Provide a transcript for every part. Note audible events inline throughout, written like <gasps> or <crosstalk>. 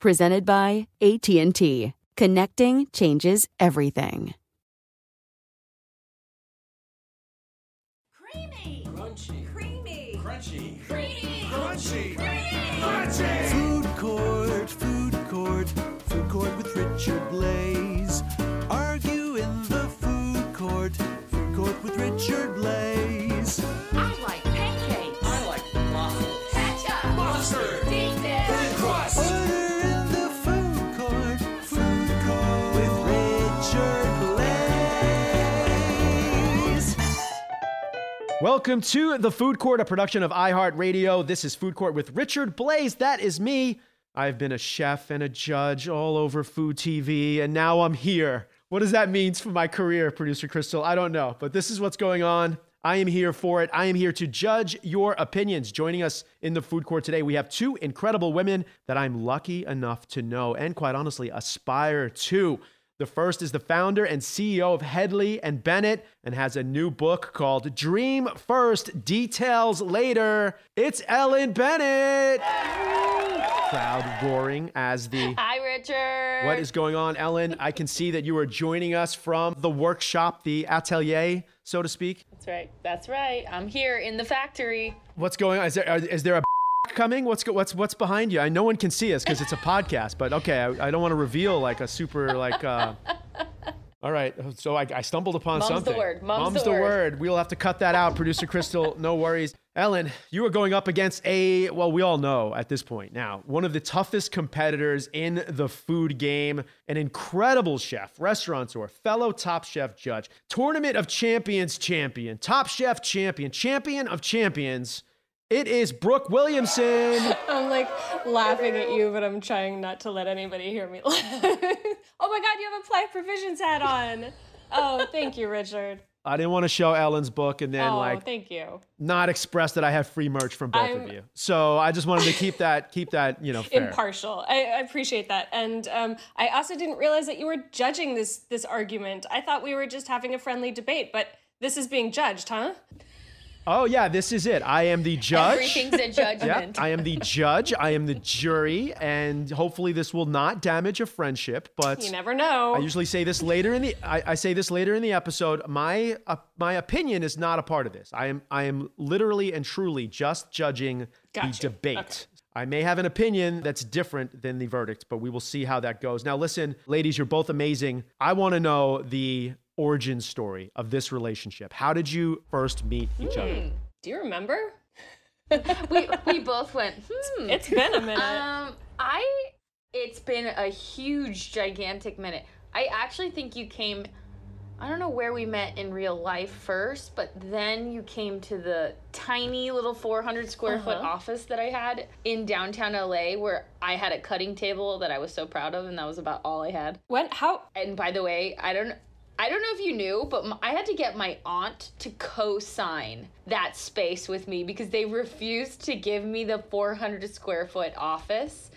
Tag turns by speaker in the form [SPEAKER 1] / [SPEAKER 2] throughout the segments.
[SPEAKER 1] Presented by AT&T. Connecting changes everything.
[SPEAKER 2] Creamy.
[SPEAKER 3] Crunchy.
[SPEAKER 2] Creamy.
[SPEAKER 3] Crunchy.
[SPEAKER 2] Creamy.
[SPEAKER 3] Crunchy. Creamy.
[SPEAKER 2] Crunchy.
[SPEAKER 3] Food
[SPEAKER 4] Welcome to the Food Court, a production of iHeartRadio. This is Food Court with Richard Blais. That is me. I've been a chef and a judge all over food TV, and now I'm here. What does that mean for my career, producer Crystal? I don't know, but this is what's going on. I am here for it. I am here to judge your opinions. Joining us in the food court today, we have two incredible women that I'm lucky enough to know and, quite honestly, aspire to. The first is the founder and CEO of Hedley and Bennett and has a new book called Dream First, Details Later. It's Ellen Bennett. Crowd roaring as the
[SPEAKER 5] Hi, Richard.
[SPEAKER 4] what is going on, Ellen? I can see that you are joining us from the workshop, the atelier, so to speak.
[SPEAKER 5] That's right. That's right. I'm here in the factory.
[SPEAKER 4] What's going on? Is there is there a coming? What's go, what's what's behind you? I no one can see us because it's a podcast, but okay, I, I don't want to reveal like a super like. Uh, <laughs> all right, so I, I stumbled upon
[SPEAKER 5] Mum's the
[SPEAKER 4] something.
[SPEAKER 5] word. Mum's the
[SPEAKER 4] the
[SPEAKER 5] word.
[SPEAKER 4] word. We'll have to cut that out, producer Crystal. <laughs> No worries. Ellen, you are going up against a well, we all know at this point now one of the toughest competitors in the food game, an incredible chef, restaurateur, fellow Top Chef judge, Tournament of Champions champion, Top Chef champion, champion of champions. It is Brooke Williamson. <laughs>
[SPEAKER 6] I'm like laughing at you, but I'm trying not to let anybody hear me <laughs> laugh. oh my god, you have a Playa Provisions hat on. Oh, thank you, Richard.
[SPEAKER 4] I didn't want to show Ellen's book and then
[SPEAKER 6] oh,
[SPEAKER 4] like
[SPEAKER 6] thank you.
[SPEAKER 4] not express that I have free merch from both of
[SPEAKER 6] I'm-
[SPEAKER 4] you. So I just wanted to keep that keep that you know fair.
[SPEAKER 6] Impartial. I, I appreciate that, and um, I also didn't realize that you were judging this this argument. I thought we were just having a friendly debate, but this is being judged, huh?
[SPEAKER 4] Oh yeah, this is it. I am the judge.
[SPEAKER 5] Everything's a <laughs>
[SPEAKER 4] Yeah,
[SPEAKER 5] judgment.
[SPEAKER 4] I am the judge. I am the jury, and hopefully this will not damage a friendship. But
[SPEAKER 6] You never know.
[SPEAKER 4] I usually say this later in the. I, I say this later in the episode. My uh, my opinion is not a part of this. I am I am literally and truly just judging
[SPEAKER 6] Gotcha.
[SPEAKER 4] the debate.
[SPEAKER 6] Okay.
[SPEAKER 4] I may have an opinion that's different than the verdict, but we will see how that goes. Now, listen, ladies, you're both amazing. I want to know the origin story of this relationship. How did you first meet each other?
[SPEAKER 6] Hmm. Do you remember? <laughs>
[SPEAKER 5] we we both went. Hmm.
[SPEAKER 6] It's been a minute.
[SPEAKER 5] Um, I. It's been a huge, gigantic minute. I actually think you came. I don't know where we met in real life first, but then you came to the tiny little 400 square foot
[SPEAKER 6] Uh-huh.
[SPEAKER 5] office that I had in downtown LA where I had a cutting table that I was so proud of, and that was about all I had.
[SPEAKER 6] when? How?
[SPEAKER 5] And by the way, I don't I don't know if you knew, but I had to get my aunt to co-sign that space with me because they refused to give me the 400 square foot office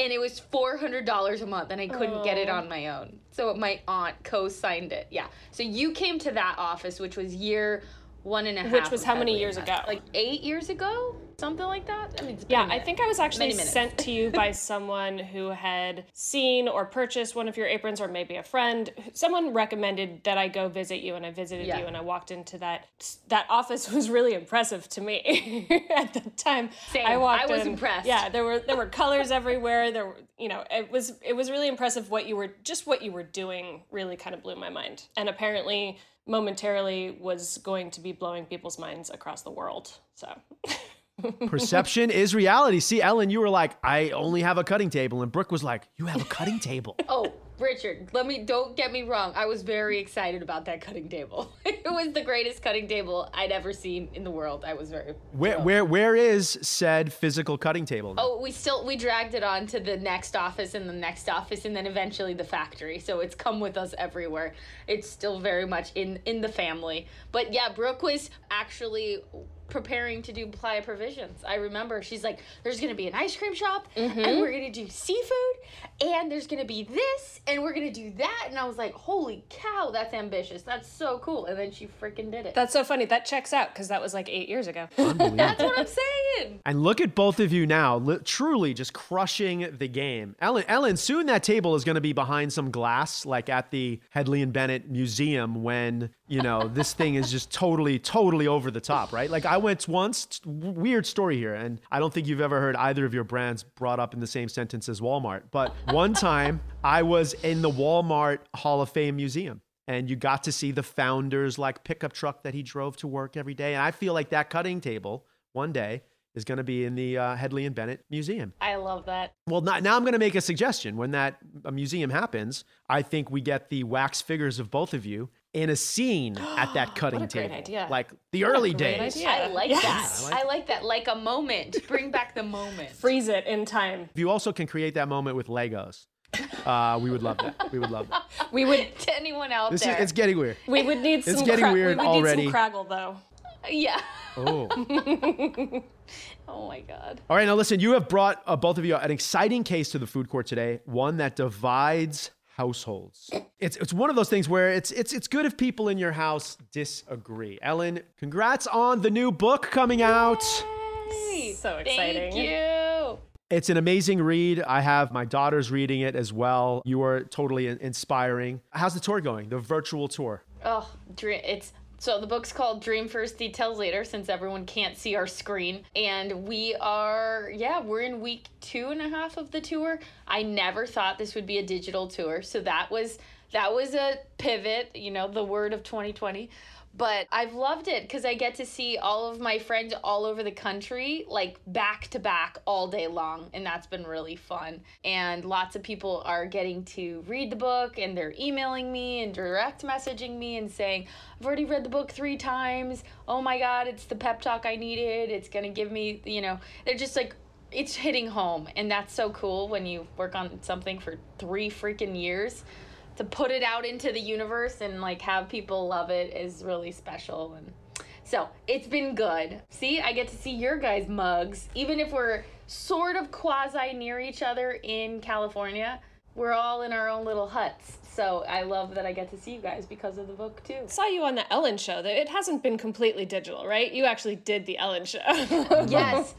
[SPEAKER 5] and it was four hundred dollars a month, and I couldn't get it
[SPEAKER 6] Oh.
[SPEAKER 5] on my own. So my aunt co-signed it. Yeah. So you came to that office, which was year one and a half.
[SPEAKER 6] Which was how many years ago?
[SPEAKER 5] Like eight years ago, something like that. I mean,
[SPEAKER 6] Yeah, I think I was actually sent to you by <laughs> someone who had seen or purchased one of your aprons, or maybe a friend. Someone recommended that I go visit you, and I visited
[SPEAKER 5] Yeah.
[SPEAKER 6] you, and I walked into that. That office <laughs> was really impressive to me <laughs> at the time.
[SPEAKER 5] Same.
[SPEAKER 6] I walked
[SPEAKER 5] I was
[SPEAKER 6] in-
[SPEAKER 5] impressed.
[SPEAKER 6] Yeah, there were there were colors everywhere. There were, you know, it was it was really impressive what you were just what you were doing. Really kind of blew my mind, and apparently momentarily was going to be blowing people's minds across the world. So. <laughs>
[SPEAKER 4] Perception is reality. See, Ellen, you were like, I only have a cutting table. And Brooke was like, You have a cutting table.
[SPEAKER 5] Oh, Richard, let me don't get me wrong. I was very excited about that cutting table. <laughs> it was the greatest cutting table I'd ever seen in the world. I was very
[SPEAKER 4] Where, where, where is said physical cutting table?
[SPEAKER 5] Oh, we still we dragged it on to the next office and the next office and then eventually the factory. So it's come with us everywhere. It's still very much in in the family. But yeah, Brooke was actually preparing to do playa provisions. I remember she's like, "There's gonna be an ice cream shop, and mm-hmm. we're gonna do seafood, and there's gonna be this, and we're gonna do that." And I was like, "Holy cow, that's ambitious! That's so cool!" And then she freaking did it.
[SPEAKER 6] That's so funny. That checks out because that was like eight years ago. <laughs>
[SPEAKER 5] That's what I'm saying.
[SPEAKER 4] And look at both of you now, li- truly just crushing the game. Ellen, Ellen, soon that table is going to be behind some glass, like at the Hedley and Bennett Museum, when you know this thing is just totally, totally over the top, right? Like I went once. t- Weird story here, and I don't think you've ever heard either of your brands brought up in the same sentence as Walmart. But one time, I was in the Walmart Hall of Fame Museum. And you got to see the founder's like pickup truck that he drove to work every day. And I feel like that cutting table one day is going to be in the uh, Hedley and Bennett Museum.
[SPEAKER 5] I love that.
[SPEAKER 4] Well, not, now I'm going to make a suggestion. When that uh, museum happens, I think we get the wax figures of both of you in a scene <gasps> at that cutting
[SPEAKER 6] What a great
[SPEAKER 4] table,
[SPEAKER 6] idea.
[SPEAKER 4] like the early
[SPEAKER 6] great
[SPEAKER 4] days.
[SPEAKER 6] idea.
[SPEAKER 5] I like
[SPEAKER 6] Yes.
[SPEAKER 5] that. I like that. Like a moment. Bring back the <laughs> moment.
[SPEAKER 6] Freeze it in time.
[SPEAKER 4] You also can create that moment with Legos, <laughs> uh, we would love that. We would love that.
[SPEAKER 6] We would
[SPEAKER 5] to anyone out
[SPEAKER 4] This is,
[SPEAKER 5] there.
[SPEAKER 4] it's getting weird.
[SPEAKER 6] we would need
[SPEAKER 4] It's
[SPEAKER 6] some.
[SPEAKER 4] getting
[SPEAKER 6] cra-
[SPEAKER 4] weird
[SPEAKER 6] we would
[SPEAKER 4] already.
[SPEAKER 6] Need some Craggle though.
[SPEAKER 5] yeah.
[SPEAKER 4] Oh. <laughs>
[SPEAKER 5] Oh my god.
[SPEAKER 4] All right, now listen, you have brought uh, both of you an exciting case to the food court today, one that divides households. It's it's one of those things where it's it's it's good if people in your house disagree. Ellen, congrats on the new book coming out. Yay!
[SPEAKER 6] So exciting.
[SPEAKER 5] Thank you.
[SPEAKER 4] It's an amazing read. I have my daughters reading it as well. You are totally inspiring. How's the tour going? The virtual tour.
[SPEAKER 5] Oh. It's so the book's called Dream First, Details Later, since everyone can't see our screen, and we are yeah we're in week two and a half of the tour. I never thought this would be a digital tour, so that was that was a pivot. You know, the word of 2020. But I've loved it because I get to see all of my friends all over the country, like back to back all day long. And that's been really fun. And lots of people are getting to read the book and they're emailing me and direct messaging me and saying, I've already read the book three times. Oh my God, it's the pep talk I needed. It's going to give me, you know, they're just like, it's hitting home. And that's so cool when you work on something for three freaking years to put it out into the universe and like have people love it is really special and so it's been good see i get to see your guys mugs even if we're sort of quasi near each other in california we're all in our own little huts so i love that i get to see you guys because of the book too
[SPEAKER 6] Saw you on the Ellen show. That it hasn't been completely digital, right? You actually did the Ellen show. <laughs>
[SPEAKER 5] yes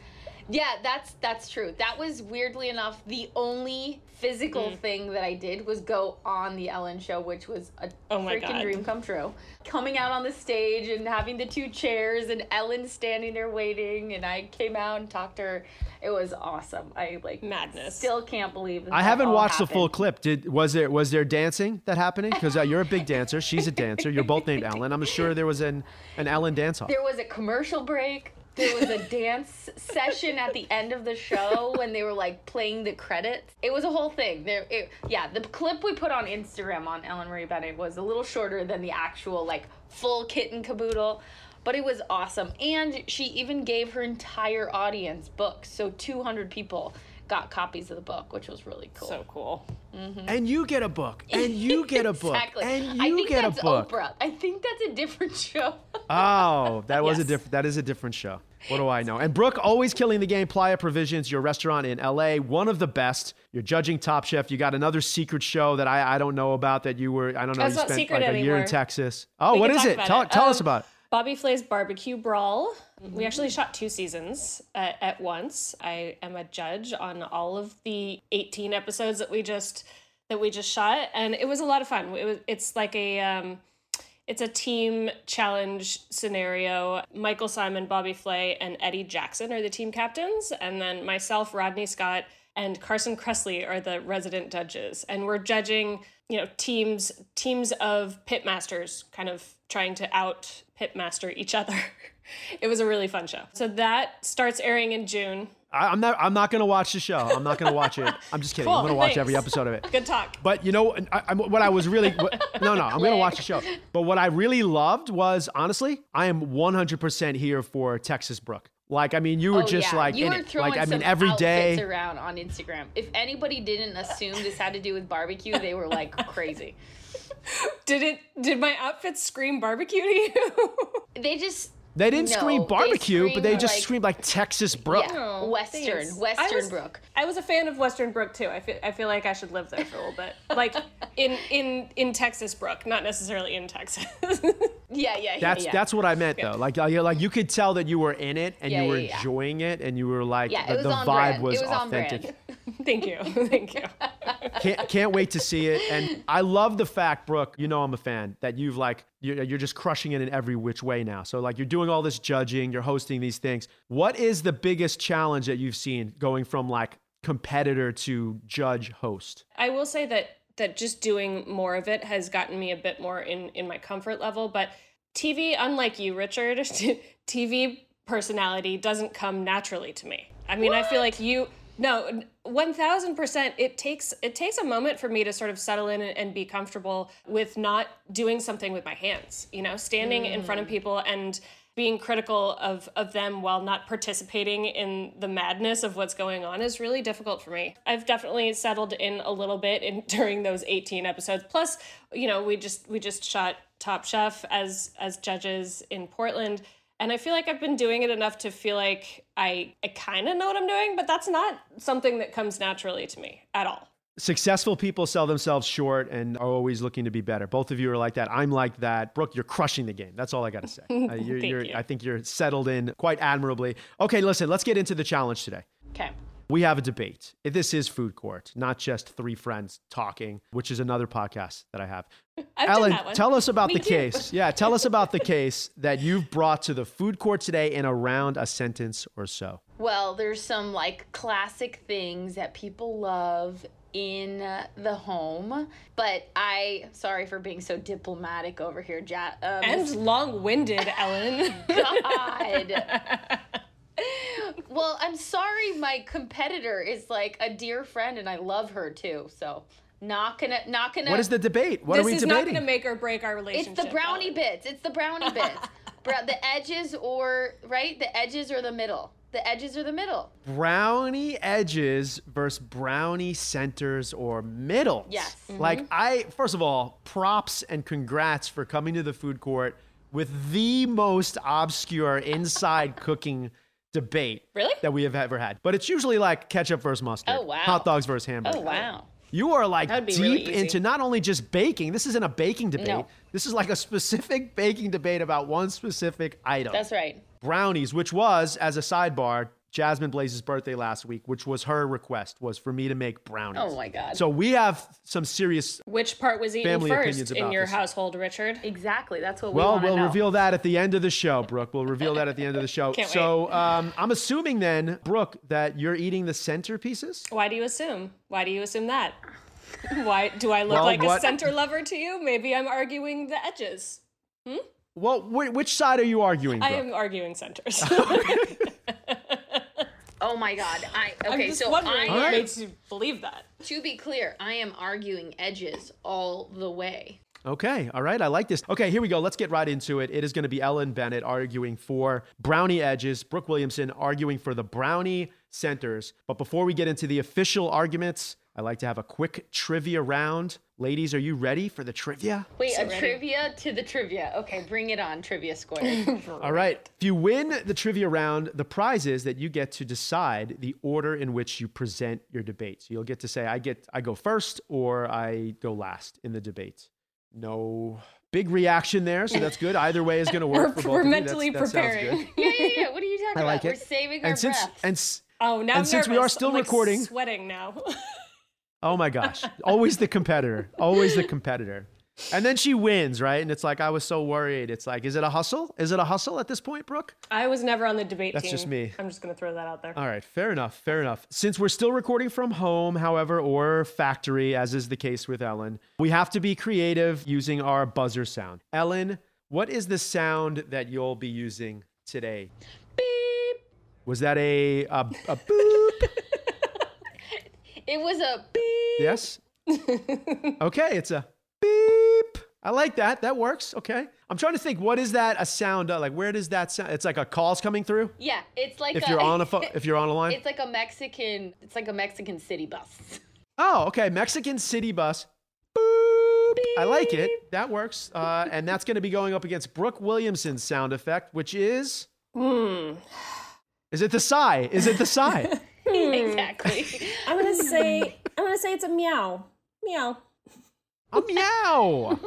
[SPEAKER 5] yeah that's that's true that was weirdly enough the only physical
[SPEAKER 6] Mm.
[SPEAKER 5] thing that i did was go on the ellen show which was a
[SPEAKER 6] Oh my
[SPEAKER 5] freaking
[SPEAKER 6] God.
[SPEAKER 5] dream come true coming out on the stage and having the two chairs and ellen standing there waiting and i came out and talked to her it was awesome i like
[SPEAKER 6] Madness.
[SPEAKER 5] still can't believe that
[SPEAKER 4] I haven't
[SPEAKER 5] all
[SPEAKER 4] watched the full clip. Did was there was there dancing that happening? Because uh, you're a big dancer. She's a dancer. You're both named Ellen. I'm sure there was an an Ellen dance off.
[SPEAKER 5] There was a commercial break. There was a dance session at the end of the show when they were like playing the credits. It was a whole thing. There, it, yeah. The clip we put on Instagram on Ellen Marie Bennett was a little shorter than the actual like full kit and caboodle, but it was awesome. And she even gave her entire audience books, so 200 people got copies of the book, which was really cool.
[SPEAKER 6] So cool.
[SPEAKER 4] And you get a book. And you get a book.
[SPEAKER 5] Exactly.
[SPEAKER 4] And
[SPEAKER 5] I
[SPEAKER 4] you
[SPEAKER 5] think
[SPEAKER 4] get a
[SPEAKER 5] that's
[SPEAKER 4] book.
[SPEAKER 5] Oprah. I think that's a different <laughs> show.
[SPEAKER 4] Oh, that was a different. That is a different show. What do I know? And Brooke, always killing the game. Playa Provisions, your restaurant in LA, one of the best. You're judging Top Chef. You got another secret show that I, I don't know about that you were. I don't know.
[SPEAKER 6] That's
[SPEAKER 4] you spent
[SPEAKER 6] secret
[SPEAKER 4] like a year in. Texas. Oh,
[SPEAKER 6] We
[SPEAKER 4] what
[SPEAKER 6] can
[SPEAKER 4] is
[SPEAKER 6] talk
[SPEAKER 4] it? Tell,
[SPEAKER 6] it.
[SPEAKER 4] tell us
[SPEAKER 6] Um,
[SPEAKER 4] about it.
[SPEAKER 6] Bobby Flay's Barbecue Brawl. We actually shot two seasons at, at once. I am a judge on all of the 18 episodes that we just that we just shot, and it was a lot of fun. It was, it's like a um, it's a team challenge scenario. Michael Symon, Bobby Flay, and Eddie Jackson are the team captains, and then myself, Rodney Scott, and Carson Kressley are the resident judges. And we're judging, you know, teams teams of pitmasters, kind of trying to out pitmaster each other. <laughs> it was a really fun show. So that starts airing in June.
[SPEAKER 4] I, I'm not. I'm not gonna watch the show. I'm not gonna watch it. I'm just kidding.
[SPEAKER 6] Cool,
[SPEAKER 4] I'm gonna watch every episode of it.
[SPEAKER 6] Good talk.
[SPEAKER 4] But you know, I, what I was really what, <laughs> no, no, I'm gonna watch the show. But what I really loved was honestly, I am 100% here for Texas Brooke. Like, I mean, you were
[SPEAKER 5] Oh,
[SPEAKER 4] just
[SPEAKER 5] yeah.
[SPEAKER 4] like
[SPEAKER 5] you
[SPEAKER 4] in
[SPEAKER 5] were
[SPEAKER 4] it.
[SPEAKER 5] throwing
[SPEAKER 4] Like, I mean,
[SPEAKER 5] some
[SPEAKER 4] every
[SPEAKER 5] around on Instagram. If anybody didn't assume this had to do with barbecue, they were like crazy. <laughs>
[SPEAKER 6] Did it? Did my outfit scream barbecue to you? <laughs>
[SPEAKER 5] They just
[SPEAKER 4] They didn't
[SPEAKER 5] No,
[SPEAKER 4] scream
[SPEAKER 5] they
[SPEAKER 4] barbecue, but they just
[SPEAKER 5] like-
[SPEAKER 4] screamed like Texas Brooke.
[SPEAKER 5] yeah,
[SPEAKER 6] Oh,
[SPEAKER 5] Western,
[SPEAKER 6] thanks. I
[SPEAKER 5] Western
[SPEAKER 6] was-
[SPEAKER 5] Brooke.
[SPEAKER 6] I was a fan of Western Brooke too. I feel I feel like I should live there for a little bit, like in in in Texas Brooke, not necessarily in Texas. <laughs>
[SPEAKER 5] Yeah, yeah,
[SPEAKER 4] That's
[SPEAKER 5] yeah. yeah.
[SPEAKER 4] that's what I meant though. Like, you like you could tell that you were in it and
[SPEAKER 5] Yeah,
[SPEAKER 4] you were
[SPEAKER 5] yeah, yeah.
[SPEAKER 4] enjoying it and you were like
[SPEAKER 5] Yeah, it
[SPEAKER 4] the,
[SPEAKER 5] was
[SPEAKER 4] the
[SPEAKER 5] on
[SPEAKER 4] vibe
[SPEAKER 5] brand.
[SPEAKER 4] was,
[SPEAKER 5] It was on
[SPEAKER 4] authentic.
[SPEAKER 5] brand.
[SPEAKER 6] Thank you, thank you. <laughs>
[SPEAKER 4] can't can't wait to see it. And I love the fact, Brooke, you know I'm a fan that you've like you're, you're just crushing it in every which way now. So like you're doing all this judging, you're hosting these things. What is the biggest challenge that you've seen going from like competitor to judge host?
[SPEAKER 6] I will say that that just doing more of it has gotten me a bit more in in my comfort level. But TV, unlike you, Richard, <laughs> TV personality doesn't come naturally to me. I mean, I feel like you. No, one thousand percent. It takes it takes a moment for me to sort of settle in and, and be comfortable with not doing something with my hands. You know, standing in front of mm. people and being critical of of them while not participating in the madness of what's going on is really difficult for me. I've definitely settled in a little bit in <laughs> during those 18 episodes. Plus, you know, we just we just shot Top Chef as as judges in Portland. And I feel like I've been doing it enough to feel like I, I kind of know what I'm doing, but that's not something that comes naturally to me at all.
[SPEAKER 4] Successful people sell themselves short and are always looking to be better. Both of you are like that. I'm like that. Brooke, you're crushing the game. That's all I got to say. <laughs> Uh, you're,
[SPEAKER 6] Thank
[SPEAKER 4] you're,
[SPEAKER 6] you.
[SPEAKER 4] I think you're settled in quite admirably. Okay, listen, let's get into the challenge today.
[SPEAKER 5] Okay.
[SPEAKER 4] We have a debate. This is Food Court, not just three friends talking, which is another podcast that I have. <laughs>
[SPEAKER 6] I've
[SPEAKER 4] Ellen,
[SPEAKER 6] done that one.
[SPEAKER 4] tell us about
[SPEAKER 6] Me
[SPEAKER 4] the
[SPEAKER 6] too.
[SPEAKER 4] case. Yeah, tell us about the case that you've brought to the Food Court today in around a sentence or so.
[SPEAKER 5] Well, there's some like classic things that people love in the home, but I sorry for being so diplomatic over here, ja- uh,
[SPEAKER 6] And long-winded, Ellen. <laughs>
[SPEAKER 5] God. <laughs> well, I'm sorry, my competitor is like a dear friend, and I love her too. So not gonna, not gonna.
[SPEAKER 4] What is the debate? What are we debating?
[SPEAKER 6] This is not
[SPEAKER 4] debating?
[SPEAKER 6] going to make or break our relationship.
[SPEAKER 5] It's the brownie
[SPEAKER 6] Ellen.
[SPEAKER 5] bits. It's the brownie <laughs> bits. Bro- the edges or right, the edges or the middle. The edges or the middle.
[SPEAKER 4] brownie edges versus brownie centers or middles.
[SPEAKER 5] Yes. Mm-hmm.
[SPEAKER 4] Like I first of all, props and congrats for coming to the food court with the most obscure inside cooking debate
[SPEAKER 6] Really?
[SPEAKER 4] that we have ever had. But it's usually like ketchup versus mustard.
[SPEAKER 5] Oh, wow.
[SPEAKER 4] Hot dogs versus oh, hamburger.
[SPEAKER 5] Oh wow.
[SPEAKER 4] You are like deep
[SPEAKER 6] really
[SPEAKER 4] into not only just baking. This isn't a baking debate.
[SPEAKER 5] No.
[SPEAKER 4] This is like a specific baking debate about one specific item
[SPEAKER 5] That's right.
[SPEAKER 4] brownies, which was as a sidebar, Jasmine Blais's birthday last week, which was her request was for me to make brownies.
[SPEAKER 5] Oh my God.
[SPEAKER 4] So we have some serious.
[SPEAKER 6] Which part was eaten
[SPEAKER 4] Family opinions
[SPEAKER 6] first in your
[SPEAKER 4] this.
[SPEAKER 6] household, Richard?
[SPEAKER 5] Exactly. That's what we
[SPEAKER 4] Well,
[SPEAKER 5] want
[SPEAKER 4] we'll
[SPEAKER 5] know.
[SPEAKER 4] reveal that at the end of the show, Brooke. We'll reveal that at the end of the show. <laughs>
[SPEAKER 6] Can't
[SPEAKER 4] so um, I'm assuming then, Brooke, that you're eating the centerpieces.
[SPEAKER 6] Why do you assume? Why do you assume that? <laughs> Why do I look
[SPEAKER 4] Well,
[SPEAKER 6] like
[SPEAKER 4] what-
[SPEAKER 6] a center lover to you? Maybe I'm arguing the edges. Hmm?
[SPEAKER 4] Well, wh- which side are you arguing, Brooke?
[SPEAKER 6] I am arguing centers. <laughs>
[SPEAKER 5] Oh my God. I
[SPEAKER 6] I'm
[SPEAKER 5] okay.
[SPEAKER 6] just
[SPEAKER 5] so I
[SPEAKER 6] what
[SPEAKER 5] am,
[SPEAKER 6] makes you believe that.
[SPEAKER 5] to be clear, I am arguing edges all the way.
[SPEAKER 4] Okay, all right, I like this. Okay, here we go. Let's get right into it. It is going to be Ellen Bennett arguing for brownie edges, Brooke Williamson arguing for the brownie centers. But before we get into the official arguments, I like to have a quick trivia round. Ladies, are you ready for the trivia?
[SPEAKER 5] Wait,
[SPEAKER 6] So
[SPEAKER 5] a
[SPEAKER 6] ready.
[SPEAKER 5] trivia to the trivia. Okay, bring it on, trivia squared. <laughs>
[SPEAKER 4] All right. If you win the trivia round, the prize is that you get to decide the order in which you present your debate. So you'll get to say, I get I go first or I go last in the debate. No big reaction there, so that's good. Either way is going to work <laughs>
[SPEAKER 6] We're-
[SPEAKER 4] for both
[SPEAKER 6] we're
[SPEAKER 4] of you.
[SPEAKER 6] mentally
[SPEAKER 4] That's- that
[SPEAKER 6] preparing.
[SPEAKER 4] good.
[SPEAKER 5] yeah, yeah, yeah. What are you talking
[SPEAKER 4] I like
[SPEAKER 5] about?
[SPEAKER 4] it.
[SPEAKER 5] We're saving our
[SPEAKER 4] since
[SPEAKER 5] breath.
[SPEAKER 4] and s-
[SPEAKER 6] Oh, now
[SPEAKER 4] And
[SPEAKER 6] I'm
[SPEAKER 4] since we are still
[SPEAKER 6] I'm, like,
[SPEAKER 4] recording-
[SPEAKER 6] sweating now. <laughs>
[SPEAKER 4] oh my gosh, always the competitor, always the competitor. And then she wins, right? And it's like I was so worried. It's like, is it a hustle? Is it a hustle at this point, Brooke?
[SPEAKER 6] I was never on the debate
[SPEAKER 4] That's
[SPEAKER 6] team.
[SPEAKER 4] just me.
[SPEAKER 6] I'm just gonna throw that out there.
[SPEAKER 4] All right, fair enough, fair enough. Since we're still recording from home, however, or factory, as is the case with Ellen, we have to be creative using our buzzer sound. Ellen, what is the sound that you'll be using today?
[SPEAKER 5] Beep.
[SPEAKER 4] Was that a a, a <laughs> boop?
[SPEAKER 5] It was a beep.
[SPEAKER 4] Yes. <laughs> Okay, it's a beep. I like that. That works. Okay. I'm trying to think. What is that? A sound? uh, Like where does that sound? It's like a call's coming through.
[SPEAKER 5] Yeah, it's like
[SPEAKER 4] If
[SPEAKER 5] a,
[SPEAKER 4] you're on a <laughs> pho- if you're on a line.
[SPEAKER 5] It's like a Mexican. It's like a Mexican city bus. <laughs>
[SPEAKER 4] Oh, okay. Mexican city bus. Boop. I like it. That works. Uh, and that's going to be going up against Brooke Williamson's sound effect, which is.
[SPEAKER 6] Hmm.
[SPEAKER 4] Is it the sigh? Is it the sigh?
[SPEAKER 5] exactly.
[SPEAKER 6] I'm gonna say I'm gonna say it's a meow. Meow.
[SPEAKER 4] a meow.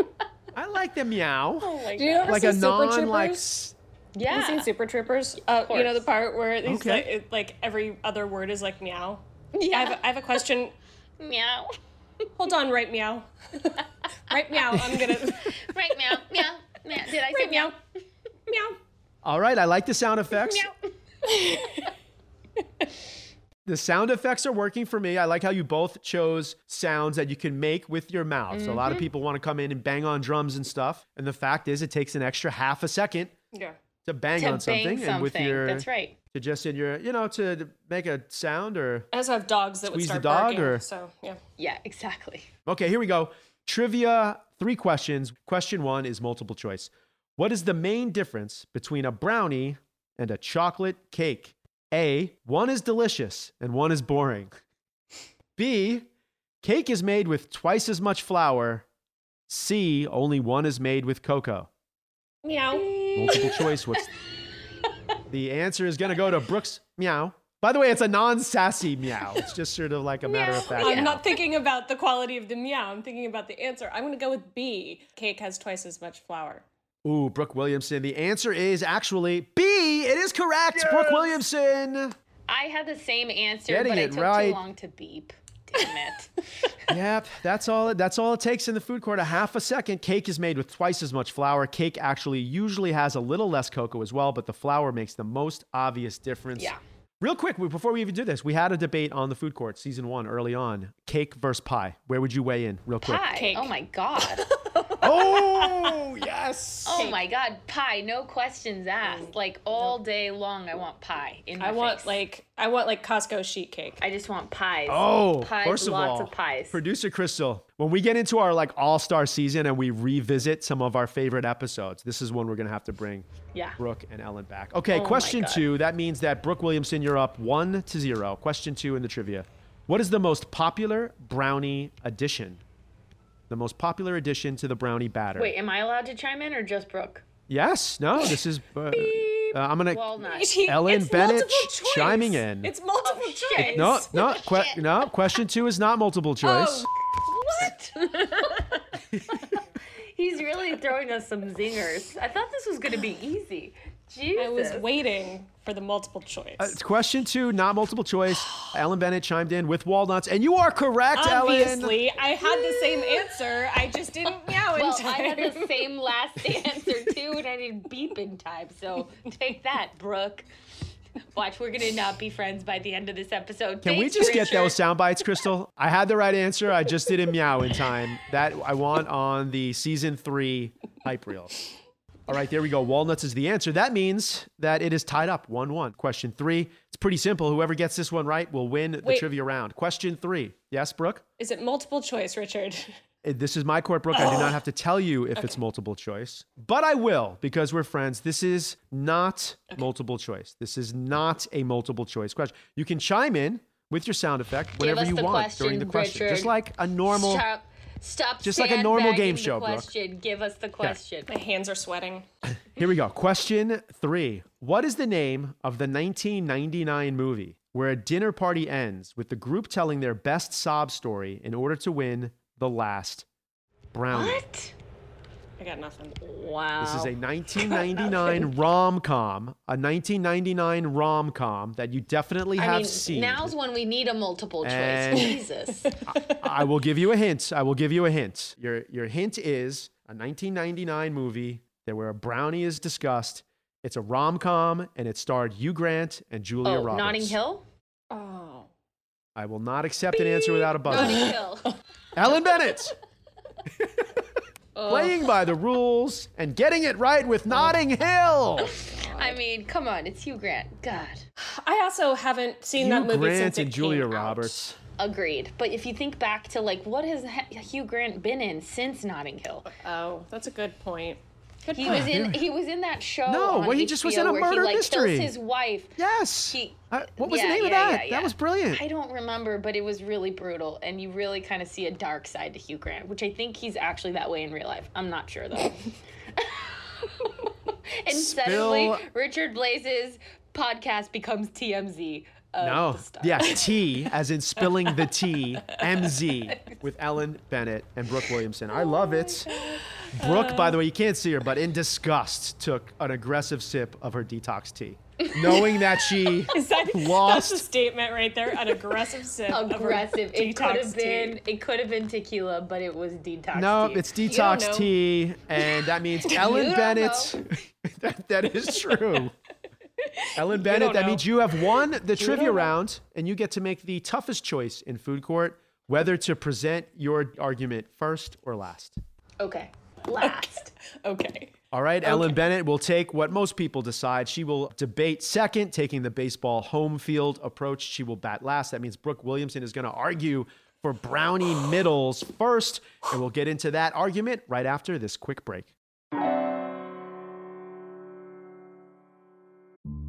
[SPEAKER 4] <laughs> I like the meow.
[SPEAKER 6] Do you ever
[SPEAKER 4] Like
[SPEAKER 6] see
[SPEAKER 4] a
[SPEAKER 6] Super
[SPEAKER 4] non like.
[SPEAKER 6] Troopers?
[SPEAKER 4] s-
[SPEAKER 5] Yeah.
[SPEAKER 6] Have you seen Super Troopers? Uh, you know the part where these
[SPEAKER 4] Okay.
[SPEAKER 6] like, it- like every other word is like meow.
[SPEAKER 5] Yeah.
[SPEAKER 6] I have, a, I have a question. <laughs>
[SPEAKER 5] meow.
[SPEAKER 6] Hold on, right meow. <laughs> right meow. I'm gonna
[SPEAKER 5] Right, meow, meow, meow. Did I say
[SPEAKER 6] right
[SPEAKER 5] meow?
[SPEAKER 6] meow. Meow.
[SPEAKER 4] All right. I like the sound effects.
[SPEAKER 5] Meow.
[SPEAKER 4] The sound effects are working for me. I like how you both chose sounds that you can make with your mouth. So a lot of mm-hmm. people want to come in and bang on drums and stuff. And the fact is, it takes an extra half a second
[SPEAKER 6] Yeah.
[SPEAKER 4] to bang
[SPEAKER 5] To
[SPEAKER 4] on
[SPEAKER 5] bang
[SPEAKER 4] something, and with your
[SPEAKER 5] That's right.
[SPEAKER 4] to just in your you know to, to make a sound or
[SPEAKER 6] I also have dogs that would
[SPEAKER 4] Squeeze the dog,
[SPEAKER 6] barking.
[SPEAKER 4] or-
[SPEAKER 6] So yeah.
[SPEAKER 5] Yeah, exactly.
[SPEAKER 4] okay here we go trivia three questions question one is multiple choice what is the main difference between a brownie and a chocolate cake a one is delicious and one is boring b cake is made with twice as much flour c only one is made with cocoa
[SPEAKER 6] Meow.
[SPEAKER 4] multiple choice what's <laughs> the answer is going to go to brooke's meow by the way it's a non-sassy meow it's just sort of like a matter of fact
[SPEAKER 6] I'm
[SPEAKER 4] meow.
[SPEAKER 6] not thinking about the quality of the meow. I'm thinking about the answer. I'm gonna go with B. Cake has twice as much flour.
[SPEAKER 4] Ooh, Brooke Williamson. The answer is actually B. It is correct. Brooke Williamson.
[SPEAKER 5] I had the same answer,
[SPEAKER 4] Getting
[SPEAKER 5] but
[SPEAKER 4] it
[SPEAKER 5] it took
[SPEAKER 4] right.
[SPEAKER 5] too long to beep. Damn it. <laughs>
[SPEAKER 4] yep, that's all. It, that's all it takes in the food court. A half a second. Cake is made with twice as much flour. Cake actually usually has a little less cocoa as well, but the flour makes the most obvious difference.
[SPEAKER 5] Yeah.
[SPEAKER 4] Real quick, before we even do this, we had a debate on the food court, season one, early on. Cake versus pie. Where would you weigh in, real quick?
[SPEAKER 5] Pie.
[SPEAKER 6] Cake.
[SPEAKER 5] Oh my god. <laughs>
[SPEAKER 4] Oh yes.
[SPEAKER 5] Oh my god. Pie. No questions asked. Like all day long, I want pie in my
[SPEAKER 6] I want
[SPEAKER 5] face.
[SPEAKER 6] like I want like Costco sheet cake.
[SPEAKER 5] I just want pies.
[SPEAKER 4] Oh,
[SPEAKER 5] pies,
[SPEAKER 4] first of
[SPEAKER 5] lots
[SPEAKER 4] all,
[SPEAKER 5] of pies.
[SPEAKER 4] producer Crystal, when we get into our like all-star season and we revisit some of our favorite episodes, this is when we're gonna have to bring
[SPEAKER 5] Yeah.
[SPEAKER 4] Brooke and Ellen back. Okay,
[SPEAKER 5] Oh
[SPEAKER 4] question two. That means that Brooke Williamson, you're up one to zero. Question two in the trivia. What is the most popular brownie addition? The most popular addition to the brownie batter.
[SPEAKER 5] Wait, am I allowed to chime in or just Brooke?
[SPEAKER 4] Yes. No. This is. Uh, <laughs> uh, I'm gonna.
[SPEAKER 5] Walnut.
[SPEAKER 4] Ellen
[SPEAKER 6] it's
[SPEAKER 4] Bennett
[SPEAKER 6] multiple
[SPEAKER 4] ch-
[SPEAKER 6] choice.
[SPEAKER 4] chiming in.
[SPEAKER 6] It's multiple
[SPEAKER 5] Oh, shit.
[SPEAKER 6] choice.
[SPEAKER 4] no, no, que- no. Question two is not multiple choice.
[SPEAKER 5] What? <laughs> He's really throwing us some zingers. I thought this was going to be easy. Jesus.
[SPEAKER 6] I was waiting for the multiple choice.
[SPEAKER 4] Uh, question two, not multiple choice. <gasps> Ellen Bennett chimed in with walnuts, and you are correct, Ellen.
[SPEAKER 6] Obviously, I had the same answer. I just didn't <laughs> meow in
[SPEAKER 5] Well,
[SPEAKER 6] time.
[SPEAKER 5] I had the <laughs> same last answer too, and I didn't beep in time. So take that, Brooke. Watch, we're gonna not be friends by the end of this episode.
[SPEAKER 4] Can we
[SPEAKER 5] Thanks,
[SPEAKER 4] just get those sound bites, Crystal? <laughs> I had the right answer. I just didn't meow in time. That I want on the season three hype reel. All right, there we go. Walnuts is the answer. That means that it is tied up 1 1. Question three. It's pretty simple. Whoever gets this one right will win the
[SPEAKER 6] Wait.
[SPEAKER 4] trivia round. Question three. Yes, Brooke?
[SPEAKER 6] Is it multiple choice, Richard? <laughs>
[SPEAKER 4] eh, this is my court, Brooke. I do not have to tell you if it's multiple choice, but I will because we're friends. This is not multiple choice. This is not a multiple choice question. You can chime in with your sound effect whenever you want
[SPEAKER 5] question,
[SPEAKER 4] during the question,
[SPEAKER 5] Richard.
[SPEAKER 4] just like a normal.
[SPEAKER 5] Stop. Stop.
[SPEAKER 4] Just like a normal game
[SPEAKER 5] sandbagging the
[SPEAKER 4] show, Brooke.
[SPEAKER 5] question. Give us the question.
[SPEAKER 6] My hands are sweating. <laughs>
[SPEAKER 4] Here we go. Question three. What is the name of the 1999 movie where a dinner party ends with the group telling their best sob story in order to win the last brownie?
[SPEAKER 5] What?
[SPEAKER 6] I got nothing.
[SPEAKER 5] Wow.
[SPEAKER 4] This is a 1999 <laughs> rom com, a 1999 rom com that you definitely
[SPEAKER 5] I
[SPEAKER 4] have
[SPEAKER 5] mean,
[SPEAKER 4] seen.
[SPEAKER 5] now's when we need a multiple choice.
[SPEAKER 4] And-
[SPEAKER 5] Jesus.
[SPEAKER 4] I will give you a hint. I will give you a hint. Your your hint is a 1999 movie that where a brownie is discussed. It's a rom com and it starred Hugh Grant and Julia
[SPEAKER 5] oh,
[SPEAKER 4] Roberts.
[SPEAKER 5] Notting Hill.
[SPEAKER 6] Oh.
[SPEAKER 4] I will not accept an answer without a buzzer.
[SPEAKER 5] Notting Hill. <laughs>
[SPEAKER 4] Ellen Bennett. <laughs> Oh. Playing by the rules and getting it right with oh. Notting Hill. <laughs>
[SPEAKER 5] I mean, come on, it's Hugh Grant. God.
[SPEAKER 6] I also haven't seen
[SPEAKER 4] Hugh
[SPEAKER 6] that movie
[SPEAKER 4] Grant
[SPEAKER 6] since it
[SPEAKER 4] and Julia
[SPEAKER 6] came out.
[SPEAKER 4] Roberts.
[SPEAKER 5] Agreed. But if you think back to like what has Hugh Grant been in since Notting Hill?
[SPEAKER 6] Oh, that's a good point. Good
[SPEAKER 5] He
[SPEAKER 6] point.
[SPEAKER 5] was in he was in that show.
[SPEAKER 4] No,
[SPEAKER 5] on
[SPEAKER 4] well, he just was in a murder
[SPEAKER 5] he, like,
[SPEAKER 4] mystery.
[SPEAKER 5] Kills his wife.
[SPEAKER 4] Yes.
[SPEAKER 5] He,
[SPEAKER 4] Uh, what was
[SPEAKER 5] yeah,
[SPEAKER 4] the name of that?
[SPEAKER 5] yeah,
[SPEAKER 4] That was brilliant.
[SPEAKER 5] I don't remember, but it was really brutal, and you really kind of see a dark side to Hugh Grant, which I think he's actually that way in real life. I'm not sure though. <laughs> and suddenly,
[SPEAKER 4] Spill-
[SPEAKER 5] Richard Blais's podcast becomes TMZ. Of
[SPEAKER 4] No.
[SPEAKER 5] the star.
[SPEAKER 4] Yeah, T, <laughs> as in spilling the T, MZ, with Ellen Bennett and Brooke Williamson. I love it. Oh. Brooke, by the way, you can't see her, but in disgust, took an aggressive sip of her detox tea, knowing that she <laughs>
[SPEAKER 6] Is that, That's a statement right there. An aggressive sip. of her
[SPEAKER 5] Aggressive. It could
[SPEAKER 6] detox
[SPEAKER 5] have
[SPEAKER 6] tea.
[SPEAKER 5] been. It could have been tequila, but it was detox.
[SPEAKER 4] No,
[SPEAKER 5] tea.
[SPEAKER 4] it's detox tea, and that means <laughs> Ellen Bennett. that, that is true. <laughs> Ellen Bennett, that
[SPEAKER 6] know.
[SPEAKER 4] means you have won the <laughs> trivia round, and you get to make the toughest choice in food court whether to present your argument first or last.
[SPEAKER 5] Okay. Last. <laughs>
[SPEAKER 6] Okay.
[SPEAKER 4] All right, Ellen Bennett will take what most people decide. She will debate second, taking the baseball home field approach. She will bat last. That means Brooke Williamson is going to argue for brownie middles first, and we'll get into that argument right after this quick break.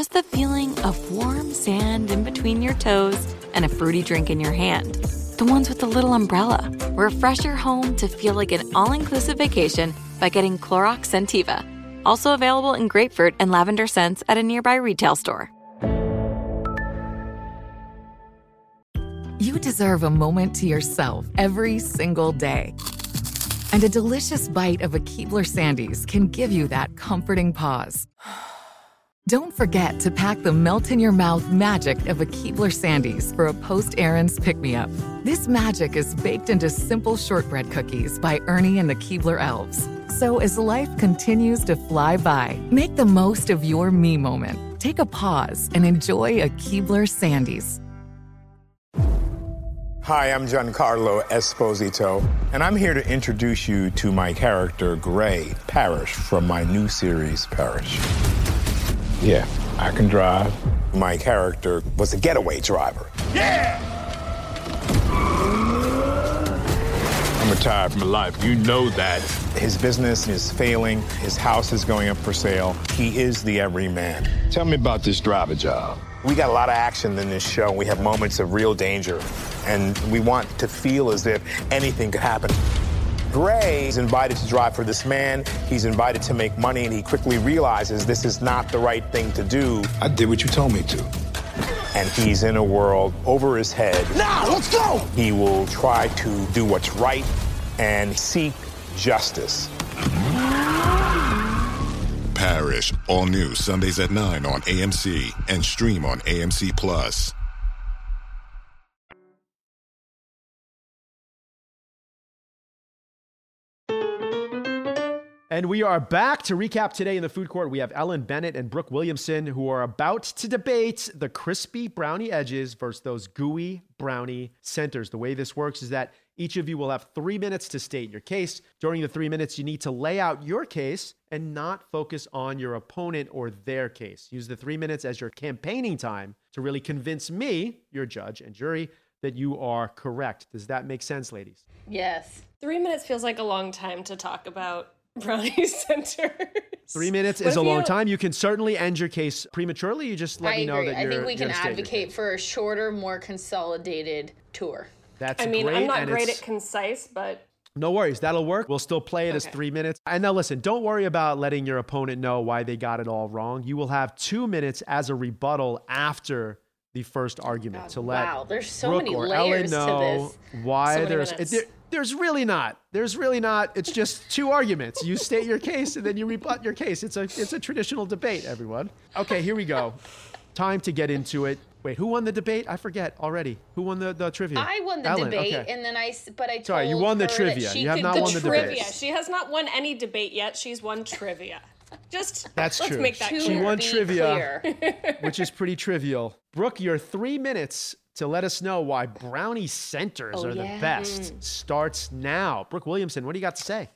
[SPEAKER 7] just the feeling of warm sand in between your toes and a fruity drink in your hand. The ones with the little umbrella. Refresh your home to feel like an all inclusive vacation by getting Clorox Scentiva. Also available in grapefruit and lavender scents at a nearby retail store.
[SPEAKER 8] You deserve a moment to yourself every single day. And a delicious bite of a Keebler Sandies can give you that comforting pause. <sighs> Don't forget to pack the melt in your mouth magic of a Keebler Sandies for a post errands pick me up. This magic is baked into simple shortbread cookies by Ernie and the Keebler Elves. So as life continues to fly by, make the most of your me moment. Take a pause and enjoy a Keebler Sandies.
[SPEAKER 9] Hi, I'm Giancarlo Esposito, and I'm here to introduce you to my character, Gray Parish, from my new series, Parish. Yeah, I can drive. My character was a getaway driver.
[SPEAKER 10] Yeah!
[SPEAKER 9] I'm retired from life. You know that. His business is failing. His house is going up for sale. He is the everyman.
[SPEAKER 11] Tell me about this driver job.
[SPEAKER 9] We got a lot of action in this show. We have moments of real danger, and we want to feel as if anything could happen. Gray is invited to drive for this man. He's invited to make money, and he quickly realizes this is not the right thing to do.
[SPEAKER 11] I did what you told me to.
[SPEAKER 9] And he's in a world over his head.
[SPEAKER 10] Now, let's go!
[SPEAKER 9] He will try to do what's right and seek justice.
[SPEAKER 12] Parish, all new Sundays at 9 on AMC and stream on AMC Plus.
[SPEAKER 4] And we are back to recap today in the food court. We have Ellen Bennett and Brooke Williamson who are about to debate the crispy brownie edges versus those gooey brownie centers. The way this works is that each of you will have three minutes to state your case. During the three minutes, you need to lay out your case and not focus on your opponent or their case. Use the three minutes as your campaigning time to really convince me, your judge and jury, that you are correct. Does that make sense, ladies?
[SPEAKER 5] Yes.
[SPEAKER 6] Three minutes feels like a long time to talk about <laughs> brownie <laughs> centers.
[SPEAKER 4] Three minutes is a
[SPEAKER 6] if
[SPEAKER 4] long
[SPEAKER 6] you-
[SPEAKER 4] time. You can certainly end your case prematurely. You just let
[SPEAKER 5] I
[SPEAKER 4] me know
[SPEAKER 5] agree.
[SPEAKER 4] that
[SPEAKER 5] I
[SPEAKER 4] you're.
[SPEAKER 5] think we can
[SPEAKER 4] you're gonna state your
[SPEAKER 5] advocate for a shorter, more consolidated tour.
[SPEAKER 4] That's
[SPEAKER 6] I mean,
[SPEAKER 4] great.
[SPEAKER 6] I'm not great at concise, but
[SPEAKER 4] No worries, that'll work. We'll still play it as three minutes. And now listen, don't worry about letting your opponent know why they got it all wrong. You will have two minutes as a rebuttal after the first argument to let
[SPEAKER 5] wow, there's so
[SPEAKER 4] Brooke
[SPEAKER 5] many
[SPEAKER 4] or
[SPEAKER 5] layers to
[SPEAKER 4] Ellen know
[SPEAKER 5] this.
[SPEAKER 4] why
[SPEAKER 6] So
[SPEAKER 4] there's
[SPEAKER 6] minutes.
[SPEAKER 4] there- there's really not. There's really not. It's just two arguments. You state your case and then you rebut your case. It's a it's a traditional debate, everyone. Okay, here we go. Time to get into it. Wait, who won the debate? I forget already. Who won the, the trivia?
[SPEAKER 5] I won the
[SPEAKER 4] Ellen,
[SPEAKER 5] debate,
[SPEAKER 4] okay.
[SPEAKER 5] and then I, but I told
[SPEAKER 4] Sorry, you won the trivia.
[SPEAKER 5] she
[SPEAKER 4] You have not
[SPEAKER 5] go
[SPEAKER 4] won the
[SPEAKER 6] trivia.
[SPEAKER 4] debate.
[SPEAKER 6] She has not won any debate yet. She's won trivia. Just <laughs>
[SPEAKER 4] That's
[SPEAKER 6] let's
[SPEAKER 4] true.
[SPEAKER 6] make that
[SPEAKER 4] She
[SPEAKER 6] clear.
[SPEAKER 4] won trivia, <laughs> which is pretty trivial. Brooke, your three minutes to let us know why brownie centers
[SPEAKER 5] Oh,
[SPEAKER 4] are the best hmm. starts now. Brooke Williamson, what do you got to say?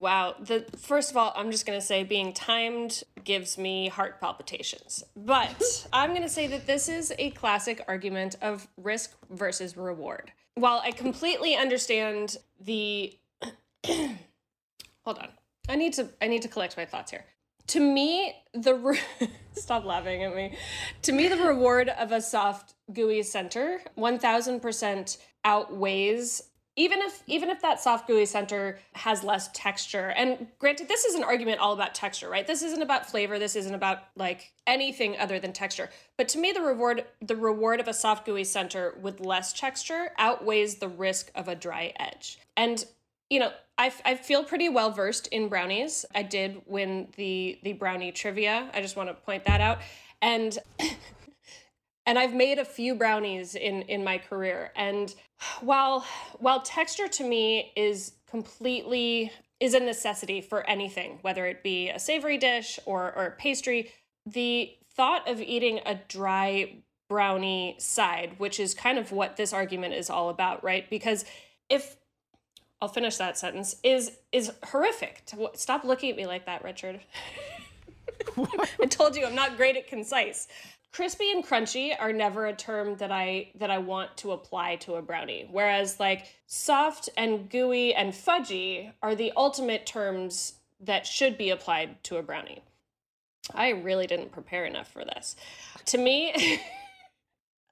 [SPEAKER 6] Wow. The first of all, I'm just gonna say being timed gives me heart palpitations. But <laughs> I'm gonna say that this is a classic argument of risk versus reward. While I completely understand the <clears throat> hold on. I need to I need to collect my thoughts here. To me, the re- <laughs> stop laughing at me. To me, the reward of a soft, gooey center, one thousand percent outweighs even if even if that soft gooey center has less texture. And granted this is an argument all about texture right? This isn't about flavor. This isn't about like anything other than texture. But to me the reward the reward of a soft gooey center with less texture outweighs the risk of a dry edge. And you know I, I feel pretty well versed in brownies. I did win the the brownie trivia. I just want to point that out. And <coughs> and I've made a few brownies in in my career. And while while texture to me is completely is a necessity for anything whether it be a savory dish or or pastry the thought of eating a dry brownie side which is kind of what this argument is all about right? Because if I'll finish that sentence is is horrific to, stop looking at me like that Richard <laughs> I told you I'm not great at concise. Crispy and crunchy are never a term that I that I want to apply to a brownie. Whereas like soft and gooey and fudgy are the ultimate terms that should be applied to a brownie. I really didn't prepare enough for this. To me, <laughs>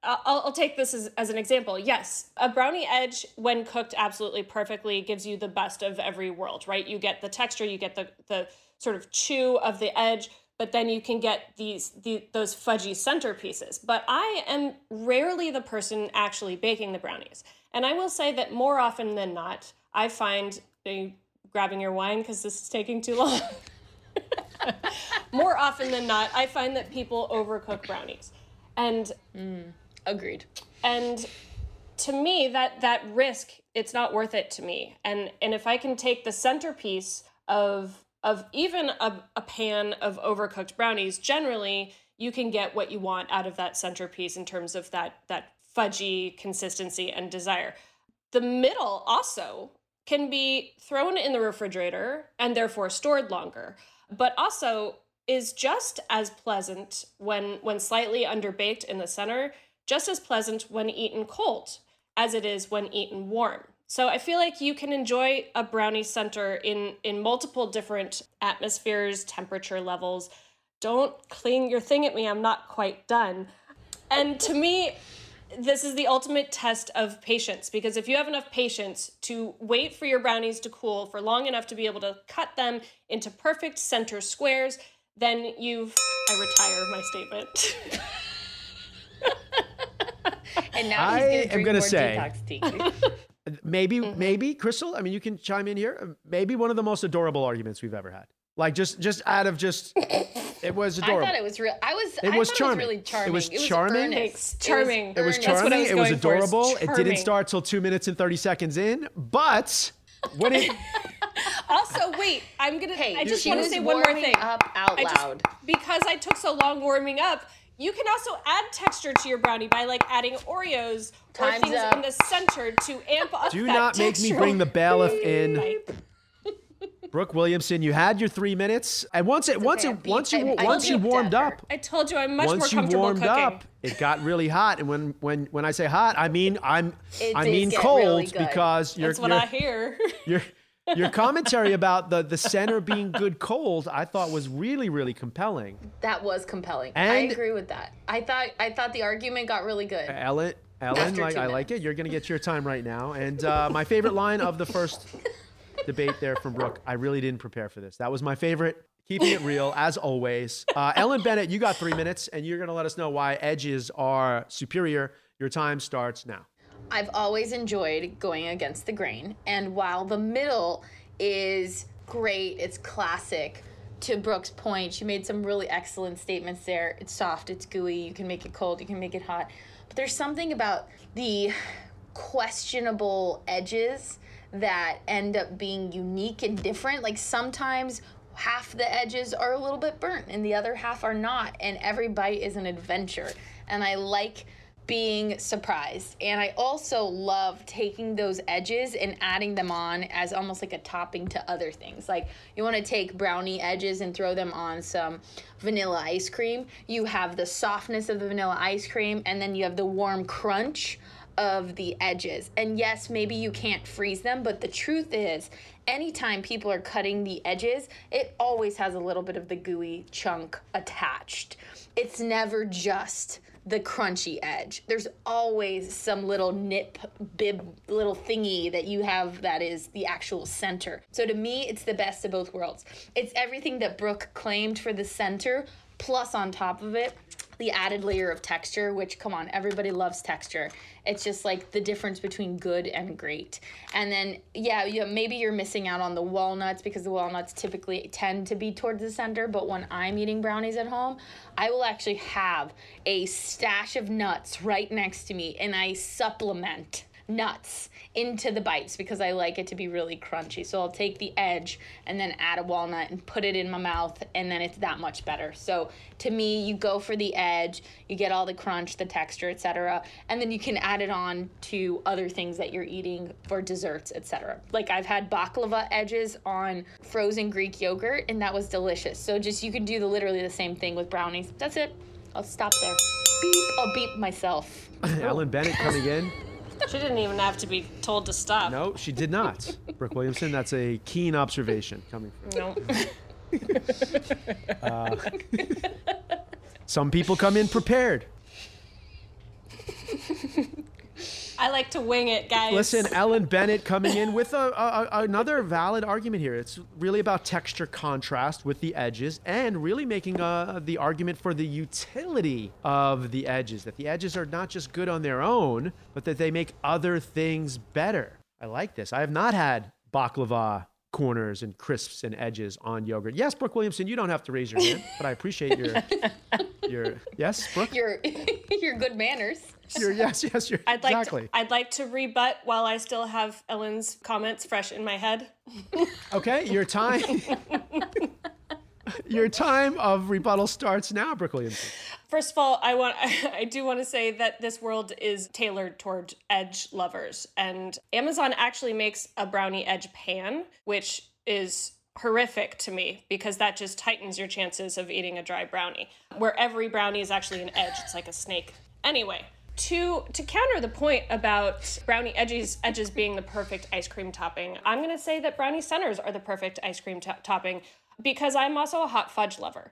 [SPEAKER 6] I'll, I'll take this as, as an example. Yes, a brownie edge, when cooked absolutely perfectly, gives you the best of every world, right? You get the texture, you get the, the sort of chew of the edge, but then you can get these the, those fudgy centerpieces. But I am rarely the person actually baking the brownies. And I will say that more often than not, I find, you grabbing your wine because this is taking too long? <laughs> more often than not, I find that people overcook brownies. And mm.
[SPEAKER 5] Agreed.
[SPEAKER 6] and to me that that risk it's not worth it to me and and if i can take the centerpiece of of even a, a pan of overcooked brownies generally you can get what you want out of that centerpiece in terms of that that fudgy consistency and desire the middle also can be thrown in the refrigerator and therefore stored longer but also is just as pleasant when when slightly underbaked in the center just as pleasant when eaten cold as it is when eaten warm. So I feel like you can enjoy a brownie center in in multiple different atmospheres, temperature levels. Don't cling your thing at me. I'm not quite done. And to me, this is the ultimate test of patience because if you have enough patience to wait for your brownies to cool for long enough to be able to cut them into perfect center squares, then you've I retire my statement. <laughs> <laughs>
[SPEAKER 5] And now
[SPEAKER 4] I
[SPEAKER 5] he's gonna
[SPEAKER 4] am gonna say-
[SPEAKER 5] detox tea. <laughs>
[SPEAKER 4] Maybe,
[SPEAKER 5] Mm-hmm.
[SPEAKER 4] maybe, Crystal. I mean, you can chime in here. Maybe one of the most adorable arguments we've ever had. Like just, just out of just, <laughs> it was adorable.
[SPEAKER 5] I thought it was real. I was.
[SPEAKER 4] It
[SPEAKER 5] I
[SPEAKER 4] was charming.
[SPEAKER 5] It was really charming.
[SPEAKER 4] It was charming.
[SPEAKER 5] earnest.
[SPEAKER 6] Charming.
[SPEAKER 4] It was
[SPEAKER 5] earnest.
[SPEAKER 6] That's
[SPEAKER 4] charming.
[SPEAKER 6] was
[SPEAKER 4] it was
[SPEAKER 6] going for, is
[SPEAKER 4] adorable. It didn't start till two minutes and thirty seconds in. But when it,
[SPEAKER 6] Also, wait, I'm gonna.
[SPEAKER 5] Hey,
[SPEAKER 6] I just want to say one more thing.
[SPEAKER 5] up out
[SPEAKER 6] I just-
[SPEAKER 5] loud.
[SPEAKER 6] because I took so long warming up. You can also add texture to your brownie by like adding Oreos or things
[SPEAKER 5] up.
[SPEAKER 6] in the center to amp up.
[SPEAKER 4] Do
[SPEAKER 6] that
[SPEAKER 4] not make me bring the bailiff in. Brooke Williamson, you had your three minutes, and once it once it once you
[SPEAKER 6] I
[SPEAKER 4] once you warmed
[SPEAKER 6] at
[SPEAKER 4] up,
[SPEAKER 6] I told you I'm much more comfortable
[SPEAKER 4] once you
[SPEAKER 6] comfortable
[SPEAKER 4] warmed
[SPEAKER 6] cooking.
[SPEAKER 4] up, it got really hot. And when when when I say hot, I mean I'm
[SPEAKER 6] It
[SPEAKER 4] I mean cold
[SPEAKER 6] really
[SPEAKER 4] because you're
[SPEAKER 6] That's what
[SPEAKER 4] you're,
[SPEAKER 6] I hear.
[SPEAKER 4] your your commentary about the the center being good cold, I thought was really really compelling.
[SPEAKER 5] That was compelling. I agree with that. I thought I thought the argument got really good.
[SPEAKER 4] Ellen, Ellen, like I like it. You're gonna get your time right now. And uh, my favorite line of the first <laughs> debate there from Brooke. I really didn't prepare for this. That was my favorite. Keeping it real as always. Uh, Ellen Bennett, you got three minutes, and you're gonna let us know why edges are superior. Your time starts now.
[SPEAKER 5] I've always enjoyed going against the grain, and while the middle is great, it's classic. To Brooke's point, she made some really excellent statements there. It's soft, it's gooey, you can make it cold, you can make it hot. But there's something about the questionable edges that end up being unique and different. Like sometimes half the edges are a little bit burnt and the other half are not, and every bite is an adventure. And I like being surprised. And I also love taking those edges and adding them on as almost like a topping to other things. Like you want to take brownie edges and throw them on some vanilla ice cream. You have the softness of the vanilla ice cream, and then you have the warm crunch of the edges. And yes, maybe you can't freeze them, but the truth is, anytime people are cutting the edges, it always has a little bit of the gooey chunk attached. It's never just the crunchy edge. There's always some little nip bib little thingy that you have that is the actual center. So to me, it's the best of both worlds. It's everything that Brooke claimed for the center, plus on top of it, the added layer of texture, which come on, everybody loves texture. It's just like the difference between good and great. And then, yeah, you, maybe you're missing out on the walnuts because the walnuts typically tend to be towards the center. But when I'm eating brownies at home, I will actually have a stash of nuts right next to me and I supplement nuts into the bites because I like it to be really crunchy. So I'll take the edge and then add a walnut and put it in my mouth and then it's that much better. So to me, you go for the edge, you get all the crunch, the texture, etc. And then you can add it on to other things that you're eating for desserts, etc. Like I've had baklava edges on frozen Greek yogurt and that was delicious. So just you can do the literally the same thing with brownies. That's it. I'll stop there. Beep. I'll beep myself. <laughs>
[SPEAKER 4] Ellen Bennett coming in.
[SPEAKER 6] She didn't even have to be told to stop.
[SPEAKER 4] No, she did not. Brooke Williamson, that's a keen observation coming from.
[SPEAKER 6] No.
[SPEAKER 4] Uh, some people come in prepared. <laughs>
[SPEAKER 6] I like to wing it, guys.
[SPEAKER 4] Listen, Ellen Bennett coming in with a, a, another valid argument here. It's really about texture contrast with the edges and really making uh, the argument for the utility of the edges. That the edges are not just good on their own, but that they make other things better. I like this. I have not had baklava corners and crisps and edges on yogurt. Yes, Brooke Williamson, you don't have to raise your hand, but I appreciate your <laughs> your yes, Brooke.
[SPEAKER 5] Your <laughs> your good manners.
[SPEAKER 4] Your, yes, yes, your,
[SPEAKER 6] I'd like
[SPEAKER 4] exactly.
[SPEAKER 6] to, I'd like to rebut while I still have Ellen's comments fresh in my head.
[SPEAKER 4] Okay, your time. <laughs> <laughs> your time of rebuttal starts now, Williamson.
[SPEAKER 6] First of all, I want <laughs> I do want to say that this world is tailored toward edge lovers and Amazon actually makes a brownie edge pan which is horrific to me because that just tightens your chances of eating a dry brownie. Where every brownie is actually an edge, it's like a snake. Anyway, to to counter the point about brownie edges edges being the perfect ice cream topping, I'm going to say that brownie centers are the perfect ice cream to- topping because I'm also a hot fudge lover.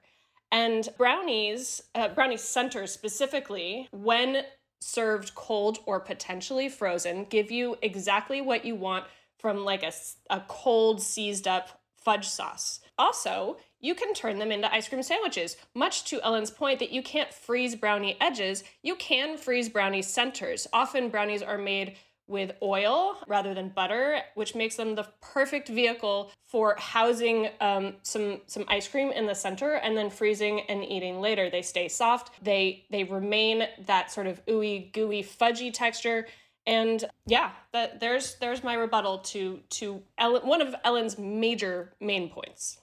[SPEAKER 6] And brownies, uh, brownie centers specifically, when served cold or potentially frozen, give you exactly what you want from like a, a cold, seized up fudge sauce. Also, you can turn them into ice cream sandwiches. Much to Ellen's point that you can't freeze brownie edges, you can freeze brownie centers. Often brownies are made with oil rather than butter, which makes them the perfect vehicle for housing um, some some ice cream in the center and then freezing and eating later. They stay soft. They they remain that sort of ooey gooey fudgy texture. And yeah, that there's there's my rebuttal to to Ellen, one of Ellen's major main points.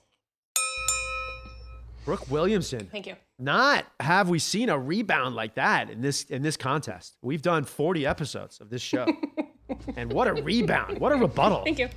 [SPEAKER 4] Brooke Williamson.
[SPEAKER 6] Thank you.
[SPEAKER 4] Not have we seen a rebound like that in this in this contest. We've done 40 episodes of this show. <laughs> and what a rebound. What a rebuttal.
[SPEAKER 6] Thank you.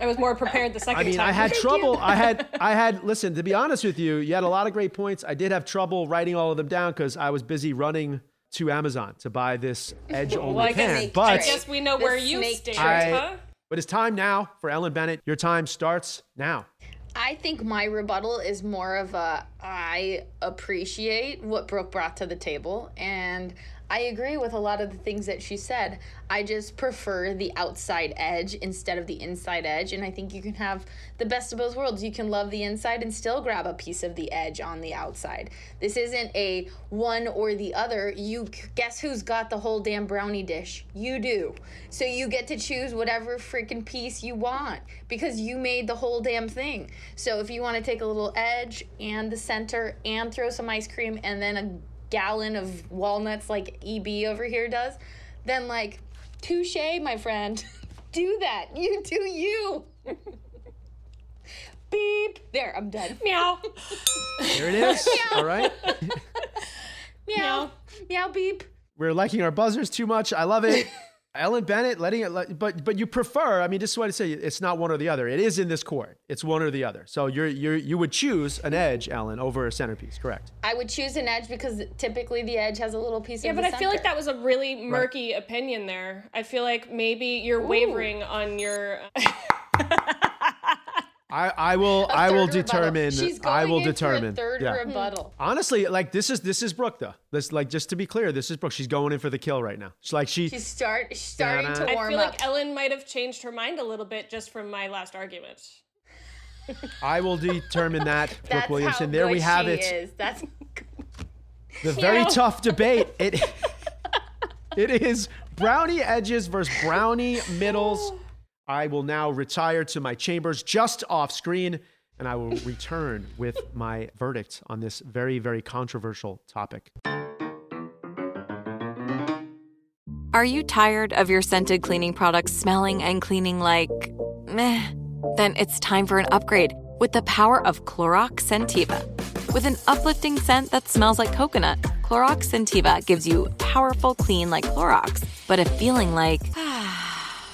[SPEAKER 6] I was more prepared the second time.
[SPEAKER 4] I mean,
[SPEAKER 6] time.
[SPEAKER 4] I had
[SPEAKER 6] Thank
[SPEAKER 4] trouble.
[SPEAKER 6] you.
[SPEAKER 4] I had, <laughs> I had. Listen, to be honest with you, you had a lot of great points. I did have trouble writing all of them down because I was busy running to Amazon to buy this Edge only
[SPEAKER 6] Well, I guess-
[SPEAKER 4] can.
[SPEAKER 6] I
[SPEAKER 4] But
[SPEAKER 6] guess we know where you stand, huh?
[SPEAKER 4] But it's time now for Ellen Bennett. Your time starts now.
[SPEAKER 5] I think my rebuttal is more of a I appreciate what Brooke brought to the table and I agree with a lot of the things that she said. I just prefer the outside edge instead of the inside edge and I think you can have the best of both worlds. You can love the inside and still grab a piece of the edge on the outside. This isn't a one or the other. You guess who's got the whole damn brownie dish? You do. So you get to choose whatever freaking piece you want because you made the whole damn thing. So if you want to take a little edge and the center and throw some ice cream and then a gallon of walnuts like EB over here does, then like touche, my friend. <laughs> do that. You do you. <laughs> Beep. There, I'm done.
[SPEAKER 6] Meow.
[SPEAKER 4] There it is. <laughs> All right.
[SPEAKER 5] Meow. Meow beep.
[SPEAKER 4] We're liking our buzzers too much. I love it. Ellen Bennett letting it, let- but but you prefer. I mean, this is what I say. It's not one or the other. It is in this court. It's one or the other. So you're you're you would choose an edge, Ellen, over a centerpiece. Correct.
[SPEAKER 5] I would choose an edge because typically the edge has a little piece of centerpiece.
[SPEAKER 6] Yeah,
[SPEAKER 5] of
[SPEAKER 6] but
[SPEAKER 5] the
[SPEAKER 6] I feel like that was a really murky opinion there. I feel like maybe you're wavering on your. <laughs>
[SPEAKER 4] I I will I will determine.
[SPEAKER 5] She's
[SPEAKER 4] I will
[SPEAKER 5] going in for a
[SPEAKER 4] determine.
[SPEAKER 5] third
[SPEAKER 4] yeah.
[SPEAKER 5] rebuttal.
[SPEAKER 4] Honestly, like this is this is Brooke though. This like just to be clear, this is Brooke. She's going in for the kill right now. She's like she.
[SPEAKER 5] She's start she's starting to
[SPEAKER 4] Da-da.
[SPEAKER 5] warm
[SPEAKER 6] I feel
[SPEAKER 5] up.
[SPEAKER 6] like Ellen might have changed her mind a little bit just from my last argument.
[SPEAKER 4] I will determine that, <laughs> Brooke
[SPEAKER 5] That's
[SPEAKER 4] Williamson.
[SPEAKER 5] how
[SPEAKER 4] There
[SPEAKER 5] good
[SPEAKER 4] we have
[SPEAKER 5] she
[SPEAKER 4] it.
[SPEAKER 5] Is. That's <laughs>
[SPEAKER 4] The very
[SPEAKER 5] Meow.
[SPEAKER 4] tough debate. <laughs> It it is brownie edges versus brownie middles. I will now retire to my chambers just off screen, and I will return with my verdict on this very, very controversial topic.
[SPEAKER 7] Are you tired of your scented cleaning products smelling and cleaning like meh? Then it's time for an upgrade with the power of Clorox Scentiva. With an uplifting scent that smells like coconut, Clorox Scentiva gives you powerful clean like Clorox, but a feeling like <sighs> ah,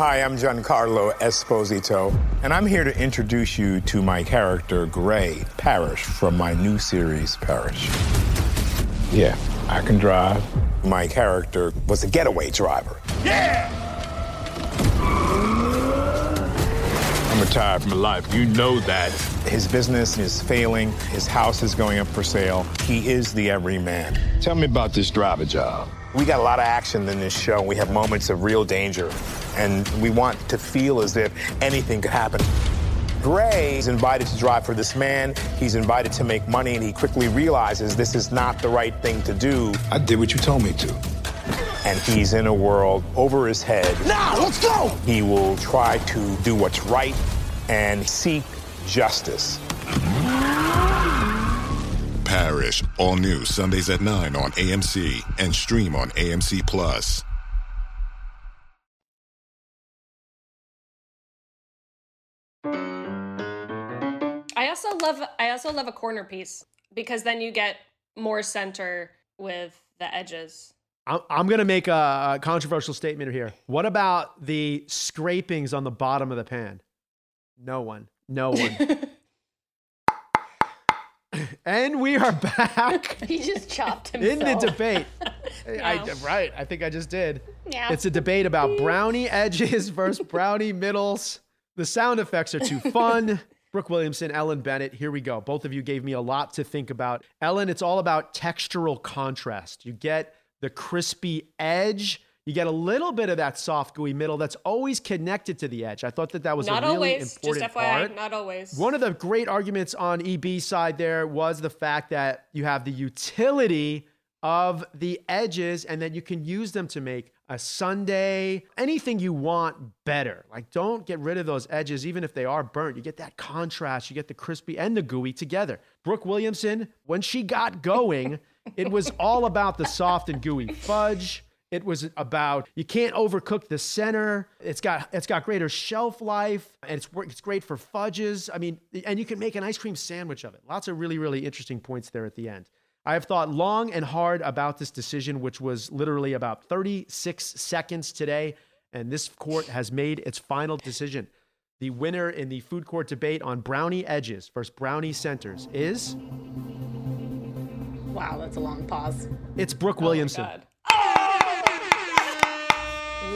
[SPEAKER 9] Hi, I'm Giancarlo Esposito, and I'm here to introduce you to my character, Gray Parish, from my new series, Parish. Yeah, I can drive. My character was a getaway driver. Yeah!
[SPEAKER 11] I'm retired from life. You know that.
[SPEAKER 9] His business is failing, his house is going up for sale. He is the everyman.
[SPEAKER 11] Tell me about this driver job.
[SPEAKER 9] We got a lot of action in this show. We have moments of real danger, and we want to feel as if anything could happen. Gray is invited to drive for this man. He's invited to make money, and he quickly realizes this is not the right thing to do.
[SPEAKER 11] I did what you told me to.
[SPEAKER 9] And he's in a world over his head.
[SPEAKER 10] Now, let's go!
[SPEAKER 9] He will try to do what's right and seek justice.
[SPEAKER 12] Parish, all new Sundays at 9 on AMC and stream on AMC Plus.
[SPEAKER 6] I also love I also love a corner piece because then you get more center with the edges.
[SPEAKER 4] I'm, I'm going to make a, a controversial statement here. What about the scrapings on the bottom of the pan? No one. No one. <laughs> and we are back <laughs>
[SPEAKER 5] He just chopped
[SPEAKER 4] him <laughs>
[SPEAKER 5] in
[SPEAKER 4] the debate. <laughs> I,
[SPEAKER 5] Meow.
[SPEAKER 4] right. I think I just did.
[SPEAKER 5] Meow.
[SPEAKER 4] It's a debate about brownie edges versus brownie middles. The sound effects are too fun. Brooke Williamson, Ellen Bennett, here we go. Both of you gave me a lot to think about. Ellen, it's all about textural contrast. You get the crispy edge, you get a little bit of that soft, gooey middle that's always connected to the edge. I thought that that was
[SPEAKER 6] not
[SPEAKER 4] a really
[SPEAKER 6] always.
[SPEAKER 4] important
[SPEAKER 6] Just FYI,
[SPEAKER 4] part.
[SPEAKER 6] not always.
[SPEAKER 4] One of the great arguments on EB side there was the fact that you have the utility of the edges and that you can use them to make a sundae, anything you want better. Like don't get rid of those edges even if they are burnt. You get that contrast, you get the crispy and the gooey together. Brooke Williamson, when she got going, it was all about the soft and gooey fudge. It was about you can't overcook the center. It's got it's got greater shelf life, and it's it's great for fudges. I mean, and you can make an ice cream sandwich of it. Lots of really really interesting points there at the end. I have thought long and hard about this decision, which was literally about 36 seconds today, and this court has made its final decision. The winner in the food court debate on brownie edges versus brownie centers is
[SPEAKER 5] Wow, that's a long pause.
[SPEAKER 4] it's Brooke oh Williamson.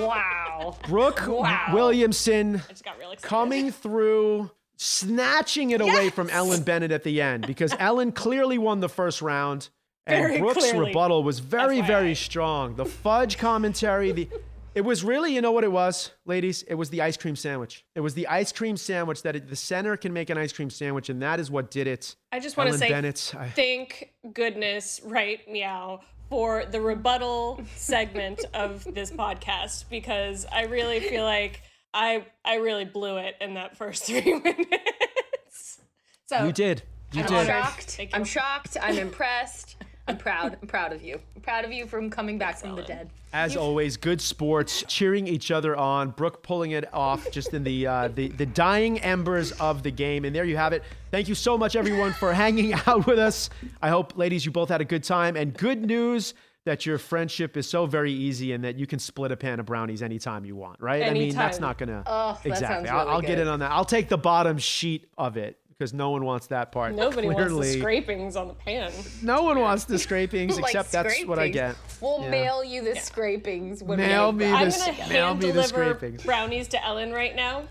[SPEAKER 5] Wow.
[SPEAKER 4] Brooke
[SPEAKER 5] Wow.
[SPEAKER 4] Williamson
[SPEAKER 6] I just got real
[SPEAKER 4] coming through, snatching it away from Ellen Bennett at the end because <laughs> Ellen clearly won the first round. And
[SPEAKER 6] Very
[SPEAKER 4] Brooke's
[SPEAKER 6] clearly.
[SPEAKER 4] rebuttal was very,
[SPEAKER 6] FYI.
[SPEAKER 4] very strong. The fudge commentary, the it was really, you know what it was, ladies? It was the ice cream sandwich. It was the ice cream sandwich that it, the center can make an ice cream sandwich, and that is what did it.
[SPEAKER 6] I just want to say
[SPEAKER 4] Bennett, I-
[SPEAKER 6] thank goodness, right, meow, for the rebuttal segment of this podcast because I really feel like I I really blew it in that first <laughs> three minutes. So
[SPEAKER 4] you did. You
[SPEAKER 5] I'm
[SPEAKER 4] did.
[SPEAKER 5] shocked. I'm shocked. I'm impressed. I'm proud. I'm proud of you. I'm proud of you from coming back from the dead.
[SPEAKER 4] As always, good sports, cheering each other on. Brooke pulling it off just in the, uh, the the dying embers of the game. And there you have it. Thank you so much, everyone, for hanging <laughs> out with us. I hope, ladies, you both had a good time. And good news that your friendship is so very easy and that you can split a pan of brownies anytime you want, right? I mean, that's not gonna
[SPEAKER 5] Oh, that
[SPEAKER 4] exactly.
[SPEAKER 5] sounds
[SPEAKER 4] I'll, I'll get
[SPEAKER 5] good.
[SPEAKER 4] in on that. I'll take the bottom sheet of it because no one wants that part.
[SPEAKER 6] nobody wants the scrapings on the pan.
[SPEAKER 4] No one wants the <laughs> scrapings
[SPEAKER 5] Like
[SPEAKER 4] except that's what I get.
[SPEAKER 5] We'll
[SPEAKER 4] Yeah.
[SPEAKER 5] mail you the scrapings. When
[SPEAKER 4] Mail
[SPEAKER 5] we
[SPEAKER 4] me
[SPEAKER 5] get
[SPEAKER 6] I'm gonna
[SPEAKER 4] mail
[SPEAKER 6] hand
[SPEAKER 4] me the
[SPEAKER 6] deliver
[SPEAKER 4] scrapings.
[SPEAKER 6] brownies to Ellen right now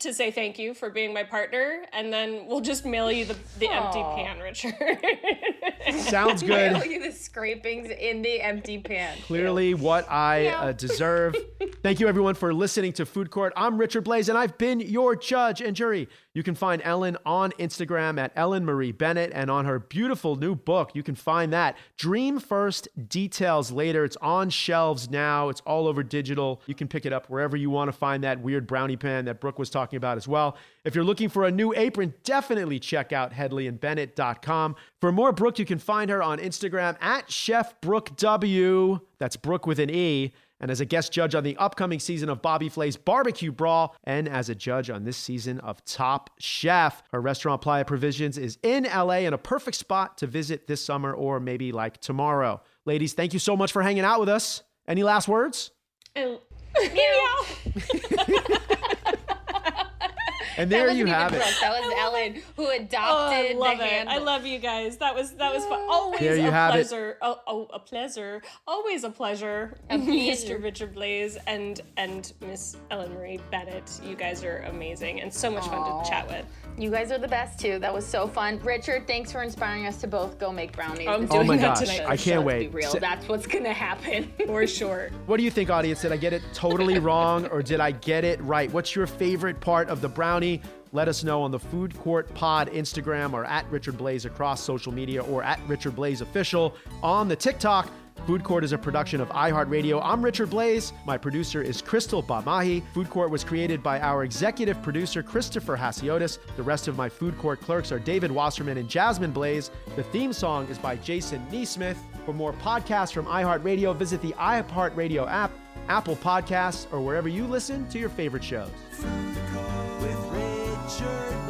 [SPEAKER 6] to say thank you for being my partner, and then we'll just mail you the, the empty pan, Richard. <laughs> <laughs>
[SPEAKER 4] Sounds good.
[SPEAKER 5] Mail you the scrapings in the empty pan.
[SPEAKER 4] Clearly, what I uh, deserve. Thank you, everyone, for listening to Food Court. I'm Richard Blais, and I've been your judge and jury. You can find Ellen on Instagram at Ellen Marie Bennett, and on her beautiful new book, you can find that. Dream First, Details Later. It's on shelves now, it's all over digital. You can pick it up wherever you want to find that weird brownie pan that Brooke was talking about as well. If you're looking for a new apron, definitely check out hedleyandbennett.com. For more Brooke, you can find her on Instagram at Chef Brooke W. That's Brooke with an E. And as a guest judge on the upcoming season of Bobby Flay's Barbecue Brawl, and as a judge on this season of Top Chef. Her restaurant Playa Provisions is in LA and a perfect spot to visit this summer or maybe like tomorrow. Ladies, thank you so much for hanging out with us. Any last words?
[SPEAKER 6] And- <laughs>
[SPEAKER 4] And there
[SPEAKER 5] that
[SPEAKER 4] you have
[SPEAKER 5] even
[SPEAKER 4] it.
[SPEAKER 5] That was Ellen who adopted
[SPEAKER 6] Oh, I love
[SPEAKER 5] the
[SPEAKER 6] it.
[SPEAKER 5] handle.
[SPEAKER 6] I love you guys. That was that was fun. Always
[SPEAKER 4] There you
[SPEAKER 6] a
[SPEAKER 4] have it.
[SPEAKER 6] Oh, oh, a pleasure. Always a pleasure.
[SPEAKER 5] A <laughs> pleasure.
[SPEAKER 6] Mr. Richard Blais and and Miss Ellen Marie Bennett. You guys are amazing and so much fun to chat with.
[SPEAKER 5] You guys are the best too. That was so fun. Richard, thanks for inspiring us to both go make brownies.
[SPEAKER 6] I'm
[SPEAKER 5] It's
[SPEAKER 4] Oh my
[SPEAKER 6] that
[SPEAKER 4] gosh,
[SPEAKER 6] tonight.
[SPEAKER 4] I can't
[SPEAKER 5] let's
[SPEAKER 4] wait.
[SPEAKER 5] Be real.
[SPEAKER 4] So-
[SPEAKER 5] That's what's gonna happen. <laughs>
[SPEAKER 6] For sure.
[SPEAKER 4] What do you think, audience? Did I get it totally <laughs> wrong or did I get it right? What's your favorite part of the brownie? Let us know on the Food Court Pod Instagram or at Richard Blais across social media or at Richard Blais Official on the TikTok. Food Court is a production of iHeartRadio. I'm Richard Blais. My producer is Crystal Bamahi. Food Court was created by our executive producer, Christopher Hasiotis. The rest of my Food Court clerks are David Wasserman and Jasmine Blais. The theme song is by Jason Neesmith. For more podcasts from iHeartRadio, visit the iHeartRadio app, Apple Podcasts, or wherever you listen to your favorite shows.
[SPEAKER 3] With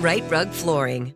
[SPEAKER 13] Rite Rug Flooring.